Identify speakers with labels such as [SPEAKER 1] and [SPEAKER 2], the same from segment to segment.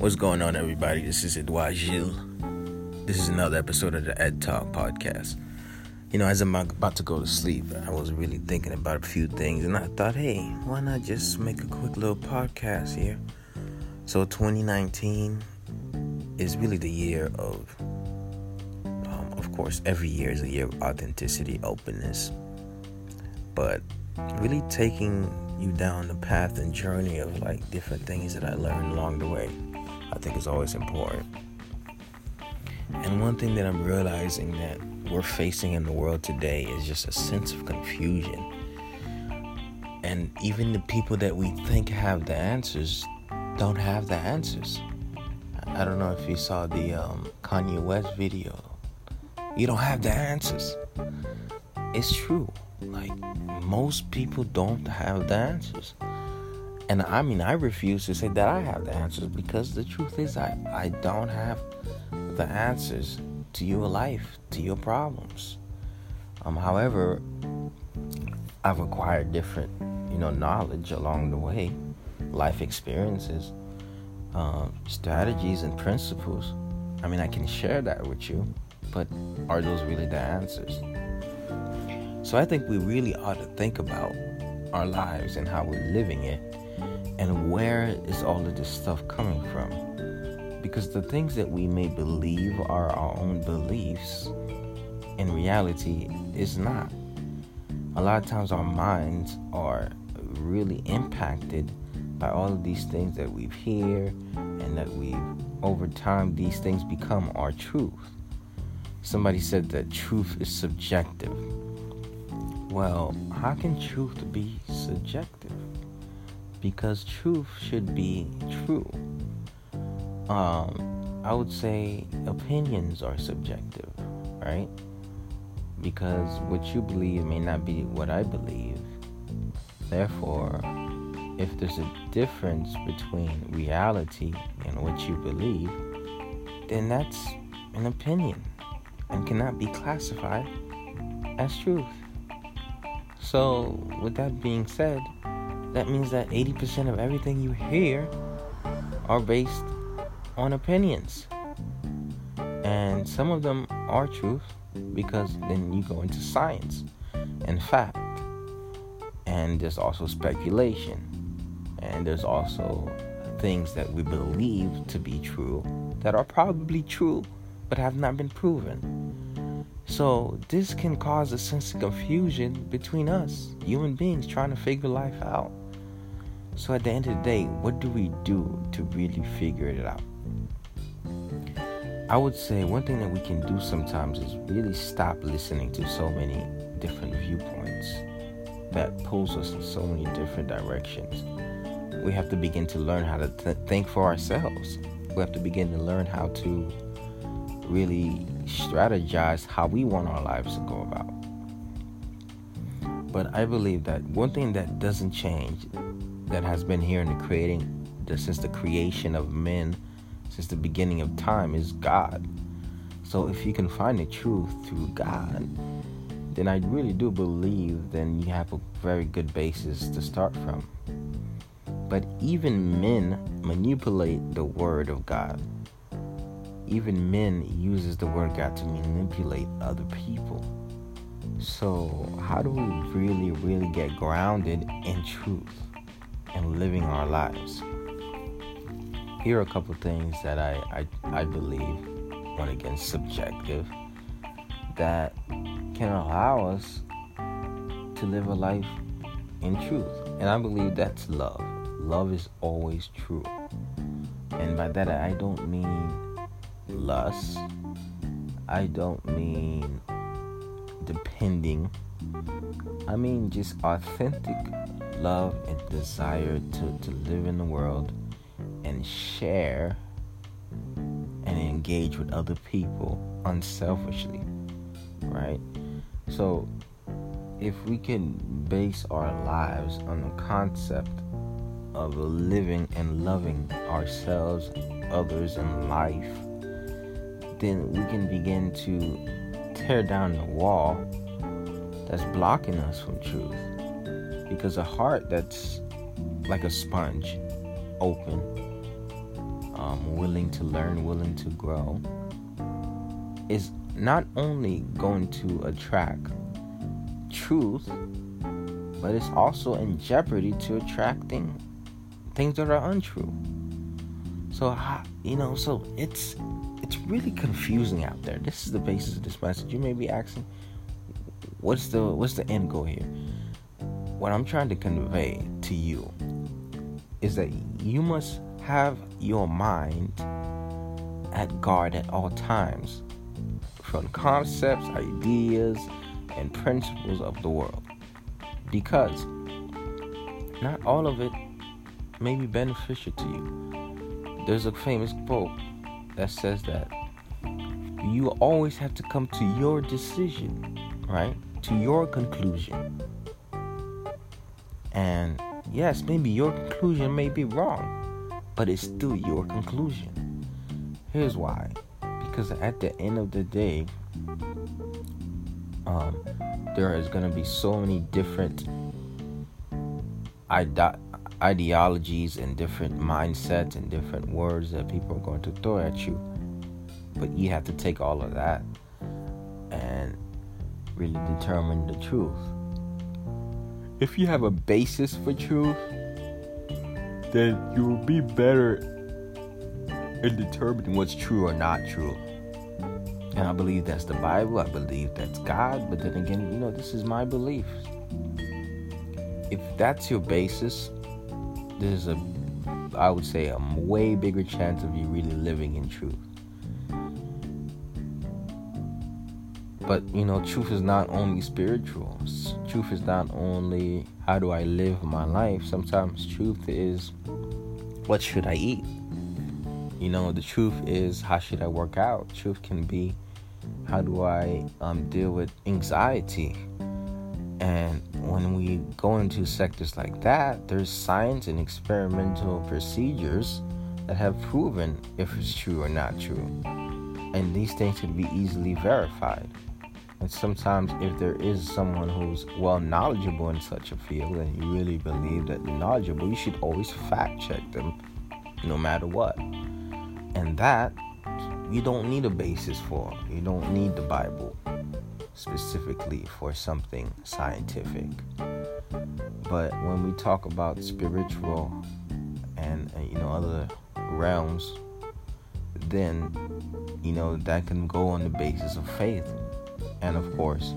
[SPEAKER 1] What's going on, everybody? This is Edouard Gilles. This is another episode of the Ed Talk podcast. You know, as I'm about to go to sleep, I was really thinking about a few things, and I thought, hey, why not just make a quick little podcast here? So, 2019 is really the year of, um, of course, every year is a year of authenticity, openness, but really taking you down the path and journey of like different things that I learned along the way. I think is always important. And one thing that I'm realizing that we're facing in the world today is just a sense of confusion. And even the people that we think have the answers don't have the answers. I don't know if you saw the um, Kanye West video. You don't have the answers. It's true. Like, most people don't have the answers. And I mean, I refuse to say that I have the answers because the truth is, I, I don't have the answers to your life, to your problems. Um, however, I've acquired different, you know, knowledge along the way, life experiences, um, strategies, and principles. I mean, I can share that with you, but are those really the answers? So I think we really ought to think about our lives and how we're living it and where is all of this stuff coming from? Because the things that we may believe are our own beliefs, in reality, is not. A lot of times our minds are really impacted by all of these things that we've hear and that we over time these things become our truth. Somebody said that truth is subjective. Well, how can truth be subjective? Because truth should be true. Um, I would say opinions are subjective, right? Because what you believe may not be what I believe. Therefore, if there's a difference between reality and what you believe, then that's an opinion and cannot be classified as truth. So, with that being said, that means that 80% of everything you hear are based on opinions. And some of them are truth because then you go into science and fact. And there's also speculation. And there's also things that we believe to be true that are probably true but have not been proven. So, this can cause a sense of confusion between us, human beings, trying to figure life out. So at the end of the day, what do we do to really figure it out? I would say one thing that we can do sometimes is really stop listening to so many different viewpoints that pulls us in so many different directions. We have to begin to learn how to th- think for ourselves. We have to begin to learn how to really strategize how we want our lives to go about. But I believe that one thing that doesn't change that has been here in the creating the, since the creation of men since the beginning of time is God. So if you can find the truth through God, then I really do believe then you have a very good basis to start from. But even men manipulate the word of God. Even men uses the word God to manipulate other people. So how do we really, really get grounded in truth? And living our lives. Here are a couple things that I, I, I believe, once again, subjective, that can allow us to live a life in truth. And I believe that's love. Love is always true. And by that, I don't mean lust, I don't mean depending, I mean just authentic love and desire to, to live in the world and share and engage with other people unselfishly, right? So, if we can base our lives on the concept of living and loving ourselves, others, and life, then we can begin to tear down the wall that's blocking us from truth because a heart that's like a sponge, open, um, willing to learn, willing to grow, is not only going to attract truth, but it's also in jeopardy to attracting things that are untrue. So, you know, so it's it's really confusing out there. This is the basis of this message. You may be asking, what's the what's the end goal here? What I'm trying to convey to you is that you must have your mind at guard at all times from concepts, ideas, and principles of the world. Because not all of it may be beneficial to you. There's a famous quote that says that you always have to come to your decision, right? To your conclusion. And yes, maybe your conclusion may be wrong, but it's still your conclusion. Here's why because at the end of the day, um, there is going to be so many different ide- ideologies and different mindsets and different words that people are going to throw at you. But you have to take all of that and really determine the truth. If you have a basis for truth, then you will be better in determining what's true or not true. And I believe that's the Bible, I believe that's God, but then again, you know, this is my belief. If that's your basis, there's a, I would say, a way bigger chance of you really living in truth. But you know, truth is not only spiritual. Truth is not only how do I live my life. Sometimes truth is what should I eat? You know, the truth is how should I work out? Truth can be how do I um, deal with anxiety? And when we go into sectors like that, there's science and experimental procedures that have proven if it's true or not true. And these things can be easily verified. And sometimes, if there is someone who's well knowledgeable in such a field and you really believe that they're knowledgeable, you should always fact check them no matter what. And that you don't need a basis for. You don't need the Bible specifically for something scientific. But when we talk about spiritual and, and you know other realms, then you know that can go on the basis of faith and of course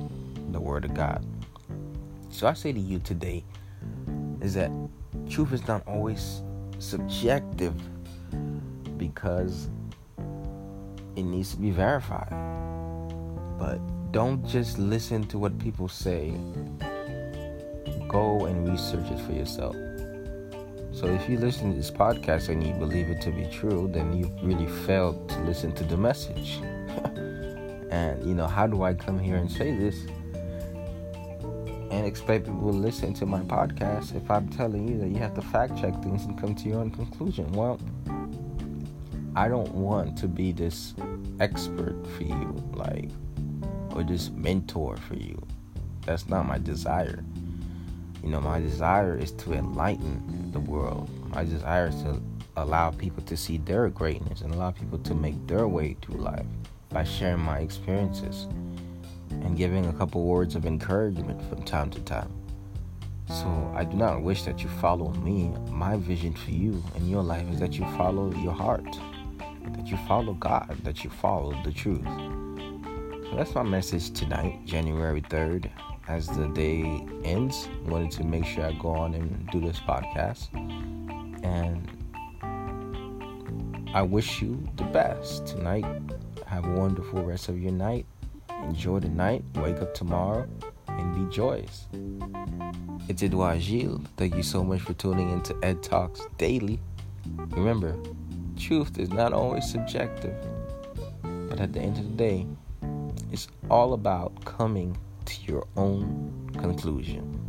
[SPEAKER 1] the word of God. So I say to you today is that truth is not always subjective because it needs to be verified. But don't just listen to what people say. Go and research it for yourself. So if you listen to this podcast and you believe it to be true, then you really failed to listen to the message. and you know, how do I come here and say this? and expect people to listen to my podcast if I'm telling you that you have to fact check things and come to your own conclusion. Well, I don't want to be this expert for you, like, or this mentor for you. That's not my desire. You know, my desire is to enlighten the world. My desire is to allow people to see their greatness and allow people to make their way through life by sharing my experiences and giving a couple words of encouragement from time to time. So I do not wish that you follow me. My vision for you and your life is that you follow your heart that you follow God, that you follow the truth. So that's my message tonight, January 3rd. As the day ends, I wanted to make sure I go on and do this podcast. And I wish you the best tonight. Have a wonderful rest of your night. Enjoy the night. Wake up tomorrow and be joyous. It's Edouard Gilles. Thank you so much for tuning into Ed Talks Daily. Remember, truth is not always subjective, but at the end of the day, it's all about coming to your own conclusion.